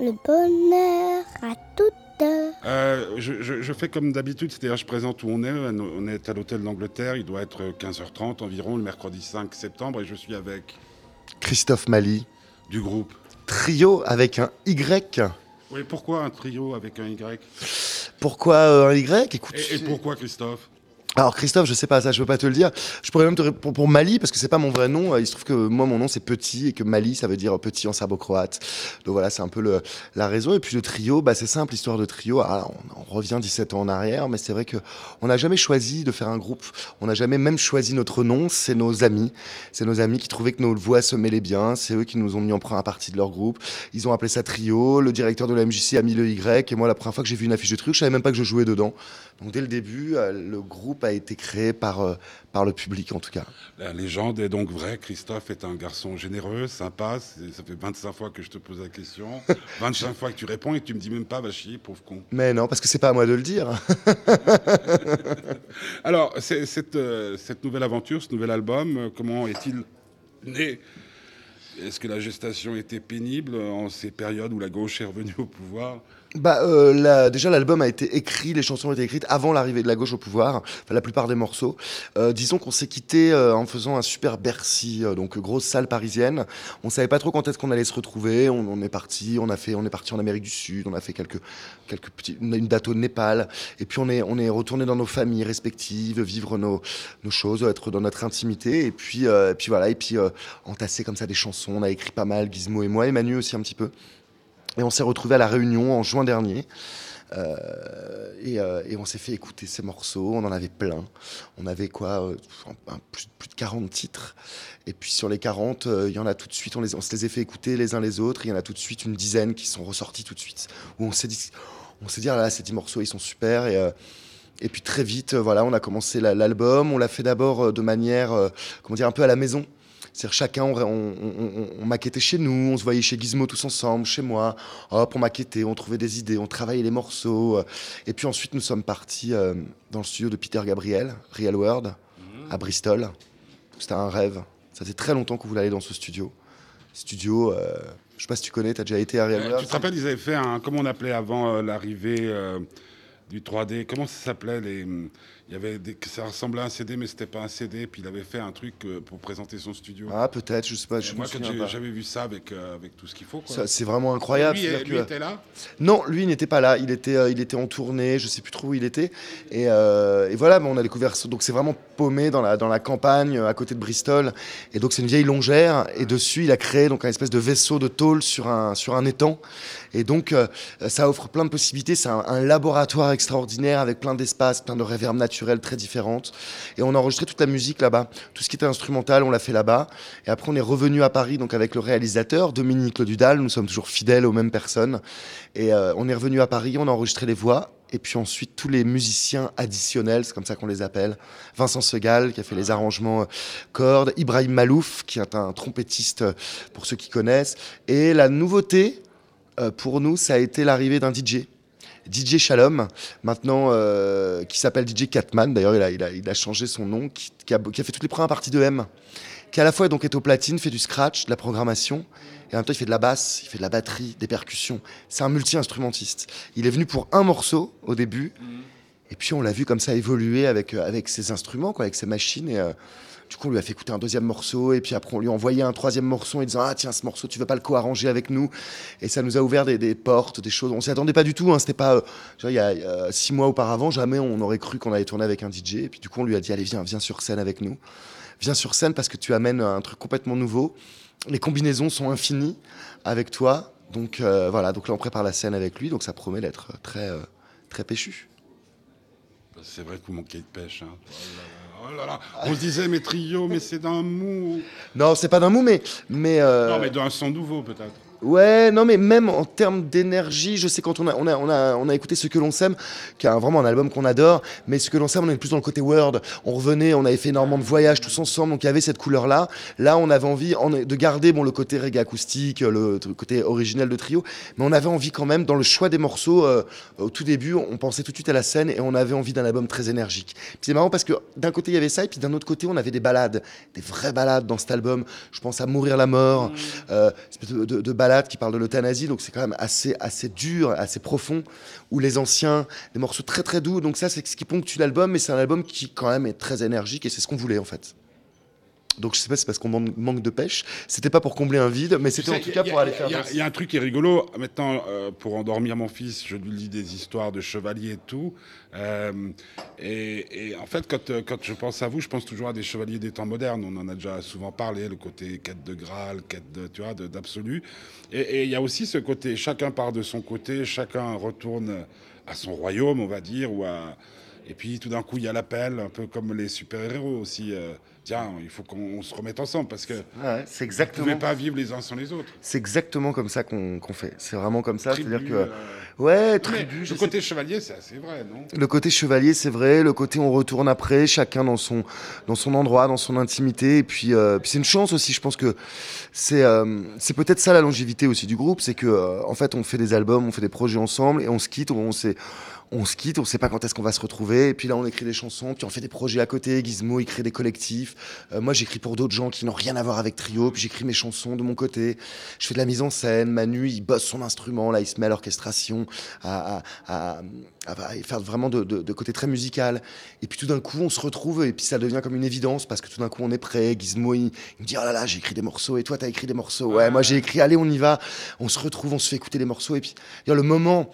le bonheur à toute heure. Euh, je, je- je fais comme d'habitude, c'est-à-dire je présente où on est. On est à l'hôtel d'Angleterre, il doit être 15h30 environ, le mercredi 5 septembre, et je suis avec Christophe Mali, du groupe. trio avec un Y. Oui, pourquoi un trio avec un Y? Pourquoi euh, un Y? Écoute, et, et pourquoi Christophe? Alors Christophe, je sais pas ça, je peux pas te le dire. Je pourrais même te répondre pour Mali parce que c'est pas mon vrai nom. Euh, Il se trouve que moi mon nom c'est Petit et que Mali ça veut dire petit en serbo-croate. Donc voilà, c'est un peu le, la raison. Et puis le trio, bah c'est simple, l'histoire de trio. Ah, on, on revient 17 ans en arrière, mais c'est vrai que on n'a jamais choisi de faire un groupe. On n'a jamais même choisi notre nom. C'est nos amis, c'est nos amis qui trouvaient que nos voix se mêlaient bien. C'est eux qui nous ont mis en première partie de leur groupe. Ils ont appelé ça trio. Le directeur de la MJC a mis le Y. Et moi la première fois que j'ai vu une affiche de trio, je savais même pas que je jouais dedans. Donc dès le début, euh, le groupe a été créé par, euh, par le public en tout cas. La légende est donc vraie. Christophe est un garçon généreux, sympa. Ça fait 25 fois que je te pose la question. 25 fois que tu réponds et tu me dis même pas, va chier, pauvre con. Mais non, parce que c'est pas à moi de le dire. Alors, cette, euh, cette nouvelle aventure, ce nouvel album, comment est-il né? Est-ce que la gestation était pénible en ces périodes où la gauche est revenue au pouvoir? Bah, euh, déjà, l'album a été écrit, les chansons ont été écrites avant l'arrivée de la gauche au pouvoir, enfin, la plupart des morceaux. Euh, disons qu'on s'est quitté euh, en faisant un super Bercy, euh, donc grosse salle parisienne. On savait pas trop quand est-ce qu'on allait se retrouver. On, est parti, on a fait, on est parti en Amérique du Sud, on a fait quelques, quelques petits, une date au Népal, et puis on est, on est retourné dans nos familles respectives, vivre nos, nos choses, être dans notre intimité, et puis, euh, et puis voilà, et puis euh, entasser comme ça des chansons. On a écrit pas mal, Gizmo et moi, et Manu aussi un petit peu. Et on s'est retrouvé à la Réunion en juin dernier. Euh, et, euh, et on s'est fait écouter ces morceaux. On en avait plein. On avait quoi euh, plus, de 40 titres. Et puis sur les 40, euh, il y en a tout de suite. On, les, se les a fait écouter les uns les autres. Il y en a tout de suite une dizaine qui sont ressortis tout de suite. Où on s'est dit, on s'est dit ah là, ces 10 morceaux, ils sont super. Et, et puis très vite, voilà, on a commencé la- l'album. On l'a fait d'abord de manière, comment dire, un peu à la maison. C'est-à-dire chacun, on, on, on- on maquettait chez nous, on se voyait chez Gizmo tous ensemble, chez moi. Hop, on maquettait, on trouvait des idées, on travaillait les morceaux. Et puis ensuite, nous sommes partis euh, dans le studio de Peter Gabriel, Real World, à Bristol. C'était un rêve. Ça fait très longtemps qu'on voulait aller dans ce studio. Studio, euh, je sais pas si tu connais, tu as déjà été à Real World Tu te rappelles, ils avaient fait un. Comment on appelait avant euh, l'arrivée euh, du 3D Comment ça s'appelait les, il y avait des, Ça ressemblait à un CD, mais c'était pas un CD. Puis il avait fait un truc euh, pour présenter son studio. Ah, peut-être, je sais pas, je moi, j'avais vu ça avec, euh, avec tout ce qu'il faut. C'est vraiment incroyable. Lui, c'est-à-dire lui que- était là? Non, lui n'était pas là. Il était, euh, il était en tournée. Je sais plus trop où il était. Et, euh, et voilà, mais on a découvert. Donc c'est vraiment paumé dans la dans la campagne à côté de Bristol. Et donc c'est une vieille longère. Et dessus il a créé donc un espèce de vaisseau de tôle sur un sur un étang. Et donc ça offre plein de possibilités. C'est un, un laboratoire extraordinaire avec plein d'espaces, plein de réverbes naturelles très différentes. Et on a enregistré toute la musique là-bas. Tout ce qui était instrumental, on l'a fait là-bas. Et après on est revenu à Paris donc avec le réalisateur Dominique Dudal. Nous sommes toujours fidèles aux mêmes personnes. Et euh, on est revenu à Paris, on a enregistré les voix. Et puis ensuite, tous les musiciens additionnels, c'est comme ça qu'on les appelle. Vincent Segal, qui a fait les arrangements euh, cordes. Ibrahim Malouf, qui est un trompettiste, euh, pour ceux qui connaissent. Et la nouveauté, pour nous, ça a été l'arrivée d'un DJ. DJ Shalom, maintenant euh, qui s'appelle DJ Catman, d'ailleurs il a, changé son nom, qui, a, fait toutes les premières parties de M, qui à la fois donc est au platine, fait du scratch, de la programmation, et en même temps il fait de la basse, il fait de la batterie, des percussions. C'est un multi-instrumentiste. Il est venu pour un morceau au début, et puis on l'a vu comme ça évoluer avec, euh, avec ses instruments, quoi, avec ses machines, et euh, du coup on lui a fait écouter un deuxième morceau, et puis après on lui a envoyé un troisième morceau en disant ah tiens ce morceau tu veux pas le co-arranger avec nous, et ça nous a ouvert des, des portes, des choses. On s'y attendait pas du tout, hein, c'était pas, euh, il y a six mois auparavant jamais on aurait cru qu'on allait tourner avec un DJ, et puis du coup on lui a dit allez viens viens sur scène avec nous, viens sur scène parce que tu amènes un truc complètement nouveau. Les combinaisons sont infinies avec toi. Donc voilà, donc là on prépare la scène avec lui, donc ça promet d'être très, très péchu. C'est vrai que vous manquez de pêche. Hein. Oh là là, oh là là. On se disait, mais trio, mais c'est d'un mou. Non, c'est pas d'un mot, mais. mais euh, Non, mais d'un son nouveau, peut-être. Ouais, non, mais même en termes d'énergie, je sais quand on a, on a, on a, on a écouté Ce que l'on s'aime, qui est vraiment un album qu'on adore, mais Ce que l'on s'aime, on est plus dans le côté Word. On revenait, on avait fait énormément de voyages tous ensemble, donc il y avait cette couleur-là. Là, on avait envie en- de garder bon, le côté reggae acoustique, le, côté originel de trio, mais on avait envie quand même, dans le choix des morceaux, euh, au tout début, on pensait tout de suite à la scène et on avait envie d'un album très énergique. Puis c'est marrant parce que d'un côté, il y avait ça, et puis d'un autre côté, on avait des balades, des vraies balades dans cet album. Je pense à Mourir la mort, euh, espèce de, de, de balades qui parle de l'euthanasie, donc c'est quand même assez, assez dur, assez profond, ou les anciens, des morceaux très très doux, donc ça c'est ce qui ponctue l'album, mais c'est un album qui quand même est très énergique, et c'est ce qu'on voulait en fait. Donc je sais pas, c'est parce qu'on manque de pêche. C'était pas pour combler un vide, mais c'était en tout cas pour aller faire. Il y, a un truc qui est rigolo. Maintenant, euh, pour endormir mon fils, je lui lis des histoires de chevaliers et tout. Euh, et, en fait, quand, euh, quand je pense à vous, je pense toujours à des chevaliers des temps modernes. On en a déjà souvent parlé, le côté quête de Graal, quête de, tu vois, d'absolu. Et il y a aussi ce côté, chacun part de son côté, chacun retourne à son royaume, on va dire, ou à et puis tout d'un coup, il y a l'appel, un peu comme les super-héros aussi. Euh, tiens, il faut qu'on se remette ensemble parce que ouais, c'est exactement. Vous ne pas vivre les uns sans les autres. C'est exactement comme ça qu'on fait. C'est vraiment comme ça. C'est-à-dire que. Euh, ouais, tribu. Le côté chevalier, c'est assez vrai, non? Le côté chevalier, c'est vrai. Le côté on retourne après, chacun dans son, dans son endroit, dans son intimité. Et puis, euh, puis c'est une chance aussi. Je pense que c'est c'est peut-être ça la longévité aussi du groupe. C'est que, en fait, on fait des albums, on fait des projets ensemble et on se quitte. On s'est on se quitte, on ne sait pas quand est-ce qu'on va se retrouver. Et puis là, on écrit des chansons, puis on fait des projets à côté. Gizmo, il crée des collectifs. Euh, moi, j'écris pour d'autres gens qui n'ont rien à voir avec Trio, puis j'écris mes chansons de mon côté. Je fais de la mise en scène. Manu, il bosse son instrument, là, il se met à l'orchestration, à, faire vraiment de, côté très musical. Et puis tout d'un coup, on se retrouve, et puis ça devient comme une évidence, parce que tout d'un coup, on est prêt. Gizmo, il, me dit, oh là là, j'ai écrit des morceaux, et toi, t'as écrit des morceaux. Ouais, moi, j'ai écrit, allez, on y va. On se retrouve, on se fait écouter les morceaux, et puis, le moment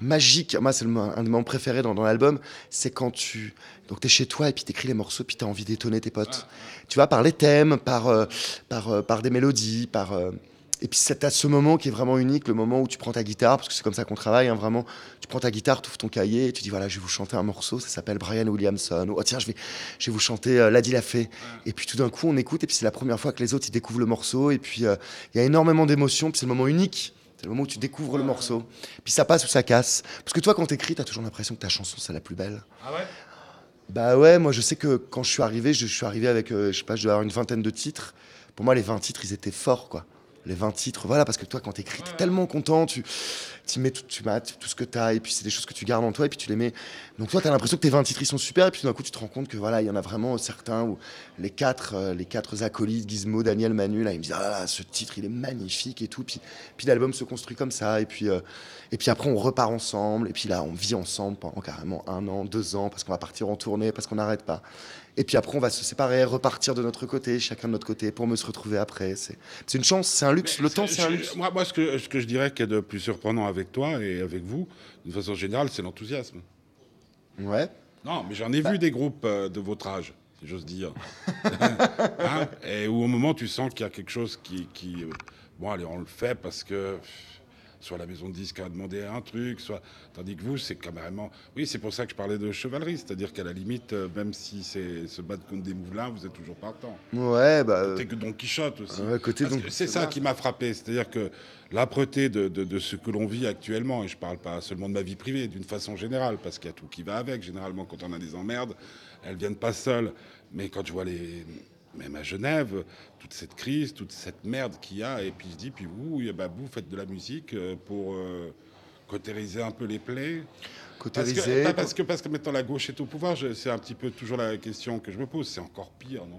magique. Moi, c'est un des moments préférés dans, l'album. C'est quand tu donc es chez toi et puis t'écris les morceaux, puis t'as envie d'étonner tes potes. Tu vois, par les thèmes, par euh, par euh, par des mélodies, par euh, et puis c'est à ce moment qui est vraiment unique, le moment où tu prends ta guitare, parce que c'est comme ça qu'on travaille, hein, vraiment. Tu prends ta guitare, tu ouvres ton cahier, et tu dis voilà, je vais vous chanter un morceau, ça s'appelle Brian Williamson. Ou oh, tiens, je vais, je vais vous chanter euh, Ladi l'a fait. Et puis tout d'un coup, on écoute, et puis c'est la première fois que les autres ils découvrent le morceau, et puis il y a énormément d'émotions, puis c'est le moment unique. C'est le moment où tu découvres le morceau. Puis ça passe ou ça casse. Parce que toi, quand t'écris, t'as toujours l'impression que ta chanson, c'est la plus belle. Ah ouais? Bah ouais, moi je sais que quand je suis arrivé, je, suis arrivé avec, euh, je sais pas, je dois avoir une vingtaine de titres. Pour moi, les 20 titres, ils étaient forts, quoi les 20 titres. Voilà, parce que toi, quand t'écris, t'es tellement content, tu, tu mets tout, tu tout ce que t'as, et puis c'est des choses que tu gardes en toi, et puis tu les mets. Donc toi, t'as l'impression que tes 20 titres, ils sont super, et puis d'un coup, tu te rends compte que voilà, il y en a vraiment certains où les quatre, euh, les quatre acolytes, Gizmo, Daniel, Manu, là, ils me disent, ah là, ce titre, il est magnifique et tout. Puis, puis l'album se construit comme ça, et puis, euh, et puis après, on repart ensemble, et puis là, on vit ensemble pendant carrément un an, deux ans, parce qu'on va partir en tournée, parce qu'on n'arrête pas. Et puis après, on va se séparer, repartir de notre côté, chacun de notre côté, pour me se retrouver après. C'est une chance, c'est un luxe. le temps, c'est un luxe. Moi, moi ce, que, ce que je dirais qui est de plus surprenant avec toi et avec vous, d'une façon générale, c'est l'enthousiasme. Ouais. Non, mais j'en ai vu des groupes euh, de votre âge, si j'ose dire. Hein, et où au moment, tu sens qu'il y a quelque chose qui, qui. Euh, bon, allez, on le fait parce que soit la maison de disques a demandé un truc, soit. Tandis que vous, c'est carrément. Oui, c'est pour ça que je parlais de chevalerie, c'est-à-dire qu'à la limite, euh, même si c'est se battre contre des moulins, vous êtes toujours partant. Ouais, bah. Côté que Don Quichotte aussi. Côté C'est ça qui m'a frappé, c'est-à-dire que l'âpreté de, de, ce que l'on vit actuellement, et je parle pas seulement de ma vie privée, d'une façon générale, parce qu'il y a tout qui va avec. Généralement, quand on a des emmerdes, elles viennent pas seules. Mais quand je vois les, même à Genève, toute cette crise, toute cette merde qu'il y a. Et puis je dis, puis vous, bah, vous faites de la musique euh, pour euh, cautériser un peu les plaies. Cautériser. Parce que, parce que, parce que maintenant la gauche est au pouvoir, c'est un petit peu toujours la question que je me pose. C'est encore pire, non?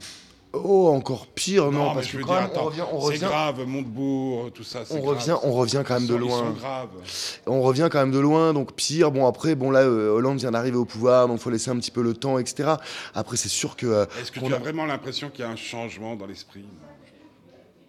Oh, encore pire, non, parce que quand même, on revient, on revient. C'est grave, Montebourg, tout ça. On revient, on revient quand même de loin. On revient quand même de loin, donc pire. Bon après, bon là, euh, Hollande vient d'arriver au pouvoir, donc faut laisser un petit peu le temps, etc. Après, c'est sûr que. Euh, Est-ce que tu as vraiment l'impression qu'il y a un changement dans l'esprit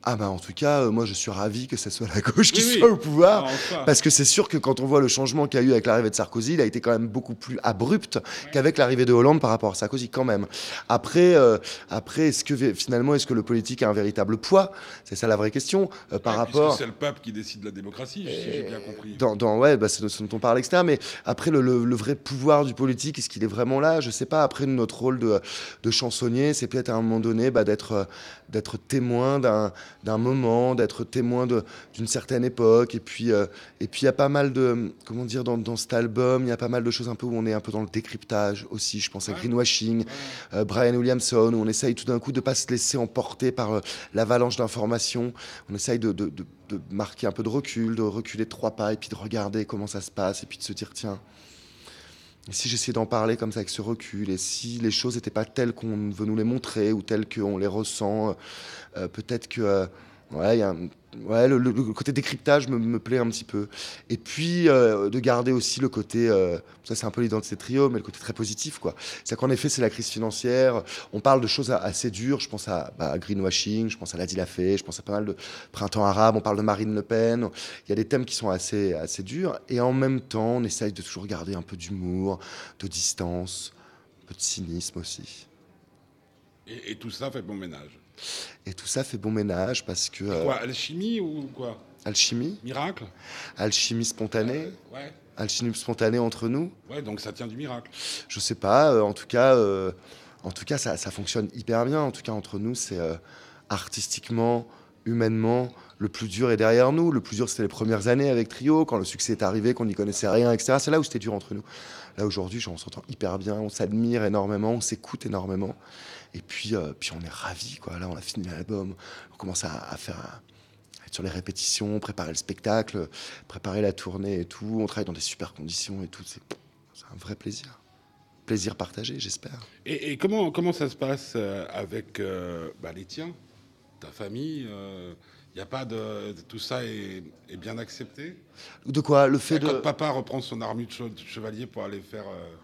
ah bah en tout cas, euh, moi je suis ravi que ce soit la gauche qui soit au pouvoir, parce que c'est sûr que quand on voit le changement qu'il y a eu avec l'arrivée de Sarkozy, il a été quand même beaucoup plus abrupt qu'avec l'arrivée de Hollande par rapport à Sarkozy quand même. Après, euh, après est-ce que finalement est-ce que le politique a un véritable poids? C'est ça la vraie question euh, par rapport. C'est le peuple qui décide de la démocratie, si j'ai bien compris. Dans, dans ouais, bah, c'est ce dont on parle externe, mais après le, le, vrai pouvoir du politique, est-ce qu'il est vraiment là? Je sais pas. Après notre rôle de, de chansonnier, c'est peut-être à un moment donné bah, d'être d'être témoin d'un d'un moment, d'être témoin d'une certaine époque. Et puis, euh, et puis il y a pas mal de, comment dire, dans, dans cet album, il y a pas mal de choses un peu où on est un peu dans le décryptage aussi. Je pense à Greenwashing, euh, Brian Williamson, où on essaye tout d'un coup de pas se laisser emporter par euh, l'avalanche d'informations. On essaye de, de, de, de, marquer un peu de recul, de reculer trois pas et puis de regarder comment ça se passe et puis de se dire tiens. Si j'essayais d'en parler comme ça avec ce recul, et si les choses n'étaient pas telles qu'on veut nous les montrer ou telles qu'on les ressent, peut-être que Ouais, le, côté décryptage me, plaît un petit peu. Et puis euh, de garder aussi le côté, euh, ça c'est un peu l'identité trio, mais le côté très positif quoi. C'est qu'en effet c'est la crise financière. On parle de choses assez dures. Je pense à, bah, greenwashing, je pense à Ladi Lafay, je pense à pas mal de printemps arabe. On parle de Marine Le Pen. Il y a des thèmes qui sont assez assez durs. Et en même temps, on essaye de toujours garder un peu d'humour, de distance, un peu de cynisme aussi. Et, et tout ça fait bon ménage. Et tout ça fait bon ménage parce que euh, Quoi, alchimie ou quoi? Alchimie, Miracle? Alchimie spontanée. Ouais. alchimie spontanée entre nous Ouais, donc ça tient du miracle. Je sais pas. euh, en tout cas, euh, en tout cas, ça, ça fonctionne hyper bien. En tout cas, entre nous, c'est euh, artistiquement, humainement, le plus dur est derrière nous. Le plus dur, c'était les premières années avec Trio, quand le succès est arrivé, qu'on n'y connaissait rien, etc. C'est là où c'était dur entre nous. Là aujourd'hui, on s'entend hyper bien, on s'admire énormément, on s'écoute énormément. Et puis, euh, puis on est ravis, quoi. Là, on a fini l'album, on commence à, à faire. à être sur les répétitions, préparer le spectacle, préparer la tournée et tout. On travaille dans des super conditions et tout. C'est un vrai plaisir. Plaisir partagé, j'espère. Et, et comment, comment ça se passe euh, avec euh, bah, les tiens, ta famille Il n'y a pas de, de- Tout ça est, est bien accepté? De quoi? Le fait Quand de. papa reprend son armure de chevalier pour aller faire euh,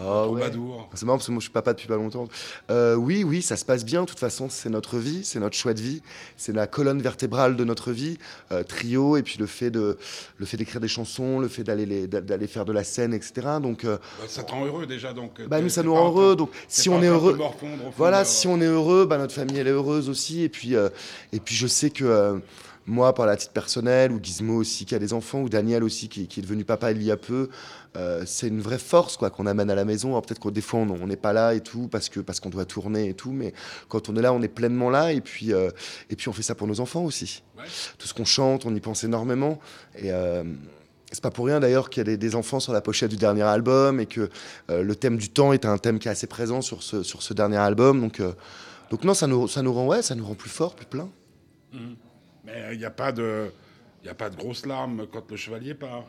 Ah ouais. troubadour. C'est marrant parce que moi je suis papa depuis pas longtemps. Euh, oui, oui, ça se passe bien. De toute façon, c'est notre vie, c'est notre choix de vie, c'est la colonne vertébrale de notre vie. Euh, trio et puis le fait de, le fait d'écrire des chansons, le fait d'aller d'aller faire de la scène, etc. Donc, euh, Bah, ça te rend heureux déjà. Donc, bah t'es- nous ça nous rend heureux. Donc si on est heureux, Voilà, de- si on est heureux, bah, notre famille elle est heureuse aussi. Et puis, euh, et puis je sais que euh, moi, par la titre personnelle, ou Gizmo aussi qui a des enfants, ou Daniel aussi qui, qui est devenu papa il y a peu, euh, c'est une vraie force quoi qu'on amène à la maison. Alors peut-être qu'au des fois on n'est pas là et tout parce que parce qu'on doit tourner et tout, mais quand on est là, on est pleinement là. Et puis euh, et puis on fait ça pour nos enfants aussi. Ouais. Tout ce qu'on chante, on y pense énormément. Et euh, c'est pas pour rien d'ailleurs qu'il y a des, des enfants sur la pochette du dernier album et que euh, le thème du temps est un thème qui est assez présent sur ce, sur ce dernier album. Donc, donc non, ça nous, ça nous rend ouais, ça nous rend plus fort, plus plein. Mais il n'y a pas de. Il n'y a pas de grosses larmes quand le chevalier part.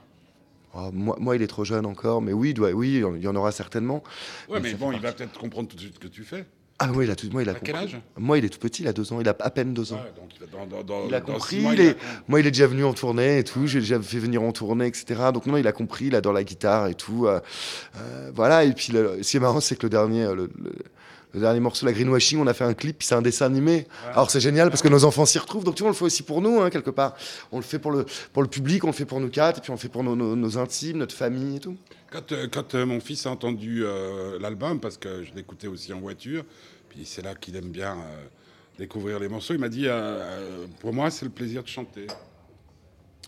Oh, moi, moi, il est trop jeune encore, mais oui, il doit, oui, il y en aura certainement. Ouais, Mais bon, il va peut-être comprendre tout de suite ce que tu fais. Ah, moi, il a tout, moi, il a À quel âge? Moi, il est tout petit, il a deux ans, il a à peine deux ans. Donc dans, dans, dans, Il a compris, six mois, il il est- a com- Moi, il est déjà venu en tournée et tout. J'ai déjà fait venir en tournée, etc. Donc, non, il a compris, il adore la guitare et tout. euh, euh, voilà. Et puis, le- ce qui est marrant, c'est que le dernier, euh, le, le- le dernier morceau, la Greenwashing, on a fait un clip, c'est un dessin animé. Alors, c'est génial parce que nos enfants s'y retrouvent. Donc, tu vois, on le fait aussi pour nous, hein, quelque part. On le fait pour le, public, on le fait pour nous quatre, et puis on le fait pour nos, intimes, notre famille et tout. Quand, euh, euh, mon fils a entendu euh, l'album, parce que je l'écoutais aussi en voiture, puis c'est là qu'il aime bien découvrir les morceaux, il m'a dit Pour moi, c'est le plaisir de chanter.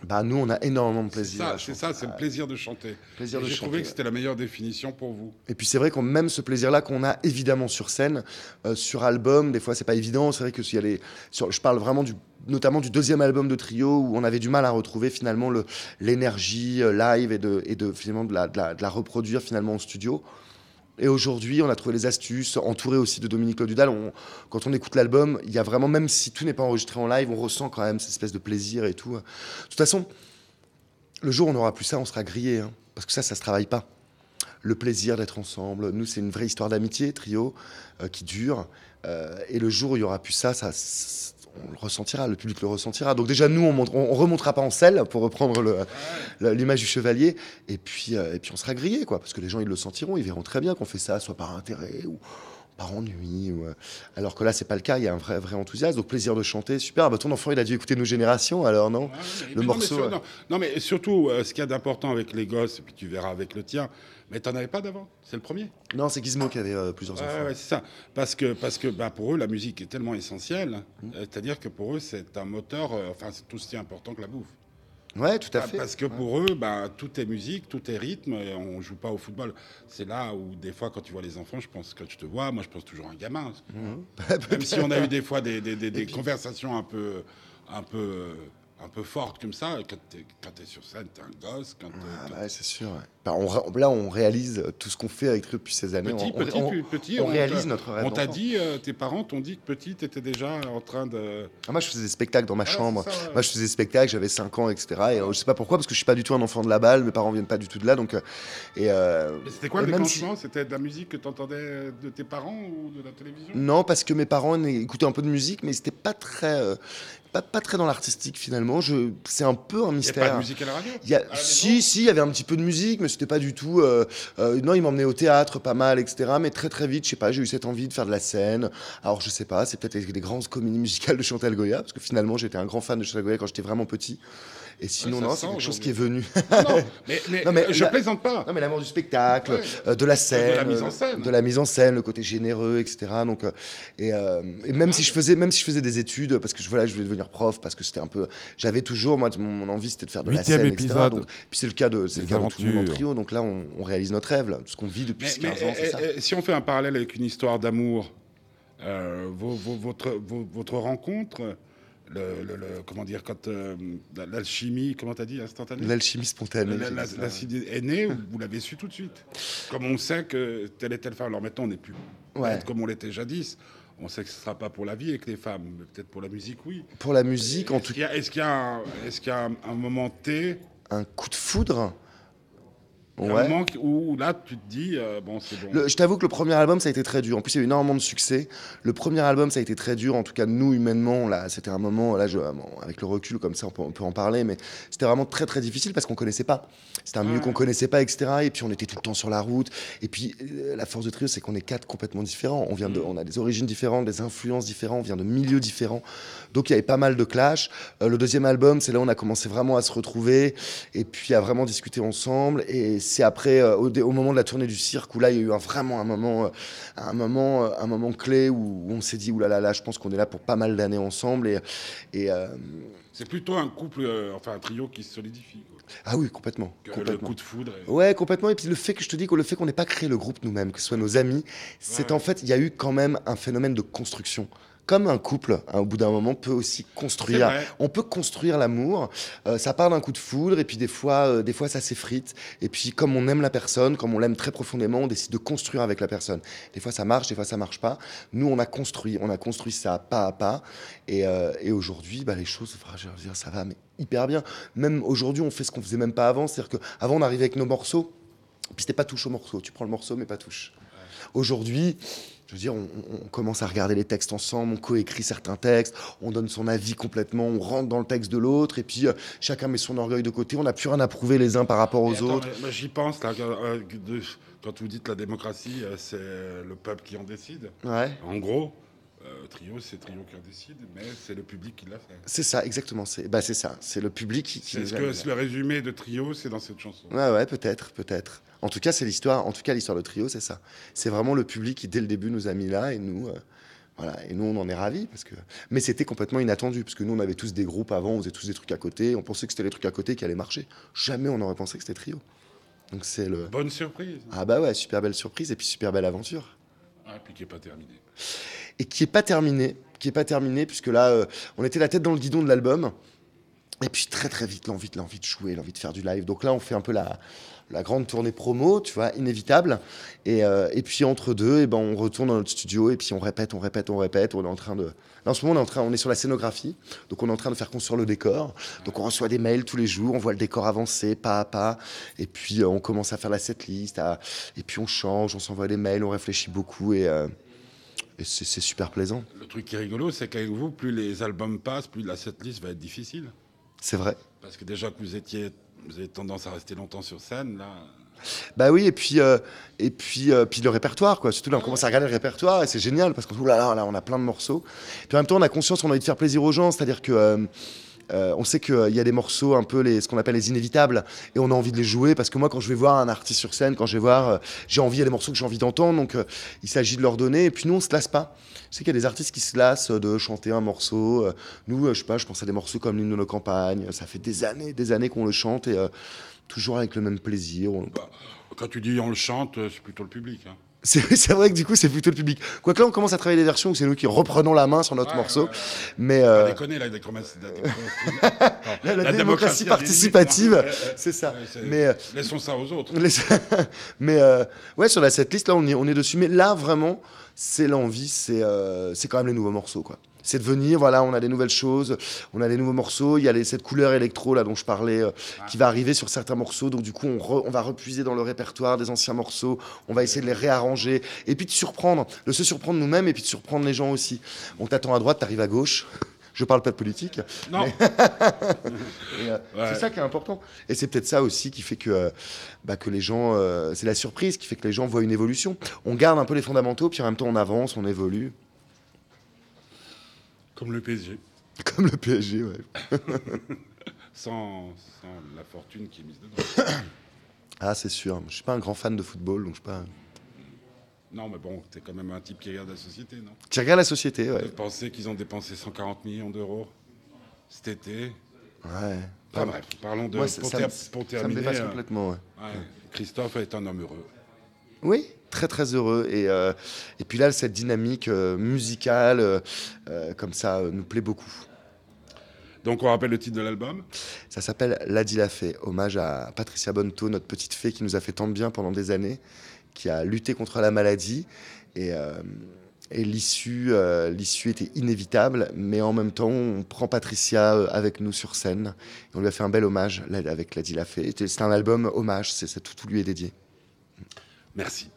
Bah, nous, on a énormément de plaisir. c'est ça, c'est le plaisir de chanter. Plaisir Et de J'ai trouvé que c'était la meilleure définition pour vous. Et puis c'est vrai qu'on même ce plaisir-là qu'on a évidemment sur scène, euh, sur album, des fois c'est pas évident. C'est vrai que s'il y a les, sur, je parle vraiment du, notamment du deuxième album de Trio où on avait du mal à retrouver finalement le l'énergie euh, live et de et de finalement de la, de la, de la reproduire finalement en studio. Et aujourd'hui, on a trouvé les astuces, entouré aussi de Dominique Lodudal. On, quand on écoute l'album, il y a vraiment, même si tout n'est pas enregistré en live, on ressent quand même cette espèce de plaisir et tout. De toute façon, le jour où on n'aura plus ça, on sera grillé, hein, parce que ça, ça se travaille pas le plaisir d'être ensemble. Nous, c'est une vraie histoire d'amitié, trio, euh, qui dure. Euh, et le jour où il y aura plus ça, ça, on le ressentira, le public le ressentira. Donc déjà, nous, on, on remontera pas en selle, pour reprendre l'image du chevalier. Et puis, euh, et puis on sera grillé, quoi, parce que les gens, ils le sentiront, ils verront très bien qu'on fait ça, soit par intérêt ou par ennui. Ou, euh, alors que là, c'est pas le cas, il y a un vrai, vrai enthousiasme. Donc plaisir de chanter, super. Bah, ton enfant, il a dû écouter nos générations, alors non? Ouais, mais- Le mais non, morceau, mais sur- non, non, mais surtout, euh, ce qu'il y a d'important avec les gosses, et puis tu verras avec le tien, mais t'en avais pas d'avant, c'est le premier? Non, c'est Gizmo qui avait euh, plusieurs enfants. ouais, c'est ça. Parce que, parce que bah, pour eux, la musique est tellement essentielle. Mmh. euh, C'est-à-dire que pour eux, c'est un moteur, enfin, c'est tout aussi important que la bouffe. Ouais, tout à Ah, fait. Parce que pour eux, bah, tout est musique, tout est rythme, et on joue pas au football. C'est là où, des fois, quand tu vois les enfants, je pense que je te vois, moi, je pense toujours à un gamin. Même si on a eu des fois des, des- des- des conversations un peu, un peu, un peu fortes comme ça, quand tu es, sur scène, tu es un gosse. Quand, t'es- Ah quand- ouais, c'est sûr. ouais. Bah, on là, on réalise tout ce qu'on fait avec Trio depuis ces années. Petit, on, petit, on- petit, on t'a- réalise notre rêve On t'a dit, euh, tes parents t'ont dit que petit, tu étais déjà en train de. Ah, moi, je faisais des spectacles dans ma Ah, chambre. c'est ça, ouais. Moi, je faisais des spectacles, j'avais 5 ans, etc. Et euh, je sais pas pourquoi, parce que je suis pas du tout un enfant de la balle. Mes parents viennent pas du tout de là. Donc, euh, et, euh, Mais c'était quoi le déclenchement? C'était de la musique que tu entendais de tes parents ou de la télévision? Non, parce que mes parents écoutaient un peu de musique, mais n'étaient pas très, euh, pas, pas très dans l'artistique finalement. Je, c'est un peu un Il n'y a pas mystère. de musique à la radio Il y a- la si, si, il y avait un petit peu de musique, mais c'était pas du tout. euh, euh, non, il m'emmenait au théâtre, pas mal, etc. Mais très très vite, je sais pas, j'ai eu cette envie de faire de la scène. Alors je sais pas, c'est peut-être les, les grandes comédies musicales de Chantal Goya, parce que finalement j'étais un grand fan de Chantal Goya quand j'étais vraiment petit. Et sinon, non, c'est quelque chose qui est venu. Non, non, mais, mais, Non, mais je la- plaisante pas. Non, mais l'amour du spectacle, Ouais. euh, de la scène, De la mise en euh, scène. de la mise en scène, le côté généreux, etc. Donc, euh, et, euh, et même si je faisais, même si je faisais des études, parce que je, voilà, je voulais devenir prof, parce que c'était un peu, j'avais toujours, moi, mon, mon envie, c'était de faire de la scène, etc. épisode. Donc, puis c'est le cas de, c'est le Des cas de tout le monde en trio. Donc là, on, on réalise notre rêve, là, ce qu'on vit depuis Mais, 15 mais, ans, ça. si on fait un parallèle avec une histoire d'amour, euh, votre rencontre, le, le- le- comment dire, quand euh, l'alchimie, comment t'as dit, instantanée? L'alchimie spontanée. La- la-. L'acide est né, vous l'avez su tout de suite? Comme on sait que telle et telle femme, alors maintenant on n'est plus Ouais. comme on l'était jadis, on sait que ce ne sera pas pour la vie avec les femmes, mais peut-être pour la musique, oui. Pour la musique, en Est-ce tout qu'il y a, est-ce qu'il y a un, est-ce qu'il y a un, un moment T, un coup de foudre? Un Ouais. moment qui- où, où là tu te dis, euh, bon c'est bon. Le- je t'avoue que le premier album, ça a été très dur. En plus, il y a eu énormément de succès. Le premier album, ça a été très dur. En tout cas, nous, humainement, là, c'était un moment, là, je, bon, avec le recul, comme ça, on peut, on peut en parler, mais c'était vraiment très, très difficile parce qu'on connaissait pas. C'était un milieu qu'on connaissait pas, etc. Et puis, on était tout le temps sur la route. Et puis, euh, la force de trio, c'est qu'on est quatre complètement différents. On vient de, on a des origines différentes, des influences différentes, on vient de milieux différents. Donc, il y avait pas mal de clash. Euh, le deuxième album, c'est là où on a commencé vraiment à se retrouver et puis à vraiment discuter ensemble. Et c'est après, euh, au, moment de la tournée du cirque, où là, il y a eu un, vraiment un moment, euh, un moment, euh, un moment clé où, on s'est dit, oulala, là, là, je pense qu'on est là pour pas mal d'années ensemble. Et, et C'est plutôt un couple, enfin un trio qui se solidifie. quoi. ah oui, complètement, Que le complètement. coup de foudre. est- Ouais, complètement. Et puis le fait que je te dis que le fait qu'on n'ait pas créé le groupe nous-mêmes, que ce soit nos amis, c'est Ouais. en fait, il y a eu quand même un phénomène de construction. Comme un couple, hein, au bout d'un moment, peut aussi construire. On peut construire l'amour. euh, ça part d'un coup de foudre, et puis des fois, euh, des fois, ça s'effrite. Et puis, comme on aime la personne, comme on l'aime très profondément, on décide de construire avec la personne. Des fois, ça marche, des fois, ça marche pas. Nous, on a construit, on a construit ça pas à pas. Et, euh, et aujourd'hui, bah, les choses, enfin, je veux dire, ça va, mais hyper bien. Même aujourd'hui, on fait ce qu'on faisait même pas avant. C'est-à-dire qu'avant, on arrivait avec nos morceaux. Puis c'était pas touche au morceau. Tu prends le morceau, mais pas touche. Aujourd'hui, je veux dire, on, commence à regarder les textes ensemble, on coécrit certains textes, on donne son avis complètement, on rentre dans le texte de l'autre, et puis euh, chacun met son orgueil de côté. On n'a plus rien à prouver les uns par rapport aux attends, autres. mais- mais J'y pense, là, euh, quand vous dites la démocratie, euh, c'est le peuple qui en décide. Ouais. En gros, euh, trio, c'est trio qui en décide, mais c'est le public qui l'a fait. C'est ça, exactement. C'est bah, ça. C'est le public qui. qui C'est ce nous que le résumé de trio, c'est dans cette chanson. Ouais, ouais, peut-être, peut-être. En tout cas, c'est l'histoire. En tout cas, l'histoire de trio, c'est ça. C'est vraiment le public qui, dès le début, nous a mis là, et nous, euh, voilà, et nous, on en est ravis parce que. Mais c'était complètement inattendu parce que nous, on avait tous des groupes avant, on faisait tous des trucs à côté, on pensait que c'était les trucs à côté qui allaient marcher. Jamais on aurait pensé que c'était trio. Donc c'est le. Bonne surprise. Ah bah ouais, super belle surprise et puis super belle aventure. Ah, et qui n'est pas terminé. et qui est pas terminé, qui est pas terminé puisque là euh, on était la tête dans le guidon de l'album et puis très très vite l'envie l'envie de jouer, l'envie de faire du live. Donc là on fait un peu la la grande tournée promo, tu vois, inévitable. Et, euh, et puis entre deux, et ben on retourne dans notre studio et puis on répète, on répète, on répète. On est en train de, là, en ce moment on est en train, on est sur la scénographie, donc on est en train de faire construire le décor. Donc on reçoit des mails tous les jours, on voit le décor avancer pas à pas, et puis euh, on commence à faire la setlist, à- et puis on change, on s'envoie des mails, on réfléchit beaucoup et, euh, c'est super plaisant. Le truc qui est rigolo, c'est qu'avec vous, plus les albums passent, plus la setlist va être difficile. C'est vrai. Parce que déjà que vous étiez, vous avez tendance à rester longtemps sur scène, là. Bah oui, et puis, euh, et puis, euh, puis le répertoire, quoi. Surtout là, on commence à regarder le répertoire et c'est génial parce qu'on se dit, oh là, là, on a plein de morceaux. Puis en même temps, on a conscience qu'on a envie de faire plaisir aux gens, c'est-à-dire que. euh, euh, on sait qu'il y a des morceaux un peu les, ce qu'on appelle les inévitables et on a envie de les jouer parce que moi quand je vais voir un artiste sur scène quand je vais voir euh, j'ai envie il y a des morceaux que j'ai envie d'entendre donc euh, il s'agit de leur donner et puis nous on se lasse pas je sais qu'il y a des artistes qui se lassent de chanter un morceau nous je sais pas je pense à des morceaux comme l'hymne de nos campagnes ça fait des années des années qu'on le chante et toujours avec le même plaisir Bah, quand tu dis on le chante, c'est plutôt le public. hein. C'est vrai que du coup, c'est plutôt le public. Quoique là, on commence à travailler des versions où c'est nous qui reprenons la main sur notre Ouais, morceau. ouais, ouais. Mais euh, déconner, là, la démocratie, la démocratie- la, des participative, hein. c'est ça. Mais, euh, Laissons ça aux autres. mais euh, ouais, sur la setlist, là, on est, on est dessus. Mais là, vraiment, c'est l'envie, c'est euh, c'est quand même les nouveaux morceaux, quoi. C'est de venir, voilà, on a des nouvelles choses, on a des nouveaux morceaux, il y a les- cette couleur électro là dont je parlais euh, qui va arriver sur certains morceaux, donc du coup on, re- on va repuiser dans le répertoire des anciens morceaux, on va essayer de les réarranger, et puis de surprendre, de se surprendre nous-mêmes et puis de surprendre les gens aussi. On t'attend à droite, t'arrives à gauche, Je parle pas de politique. Non, euh, Ouais. C'est ça qui est important. Et c'est peut-être ça aussi qui fait que, euh, bah, que les gens. c'est la surprise qui fait que les gens voient une évolution. On garde un peu les fondamentaux, puis en même temps on avance, on évolue. Comme le PSG, Comme le PSG, ouais. sans, sans la fortune qui est mise dedans. Ah, c'est sûr. Je suis pas un grand fan de football, donc je suis pas. Non, mais bon, t'es quand même un type qui regarde la société, non? Qui regarde la société, ouais. De penser qu'ils ont dépensé 140 millions d'euros cet été? Ouais. Enfin bref, parlons de. Moi, ça, pour, ça ter- me- pour ça me terminer, dépasse euh, complètement, ouais. ouais, Christophe est un homme heureux. Oui, très très heureux. Et, euh, et puis là, cette dynamique euh, musicale, euh, comme ça, nous plaît beaucoup. Donc on rappelle le titre de l'album? Ça s'appelle Ladi l'a fait, hommage à Patricia Bonto, notre petite fée qui nous a fait tant de bien pendant des années, qui a lutté contre la maladie. Et, et l'issue, l'issue était inévitable, mais en même temps, on prend Patricia avec nous sur scène. Et on lui a fait un bel hommage avec Ladi l'a. Et C'est un album hommage, c'est, c'est tout, tout lui est dédié. Merci.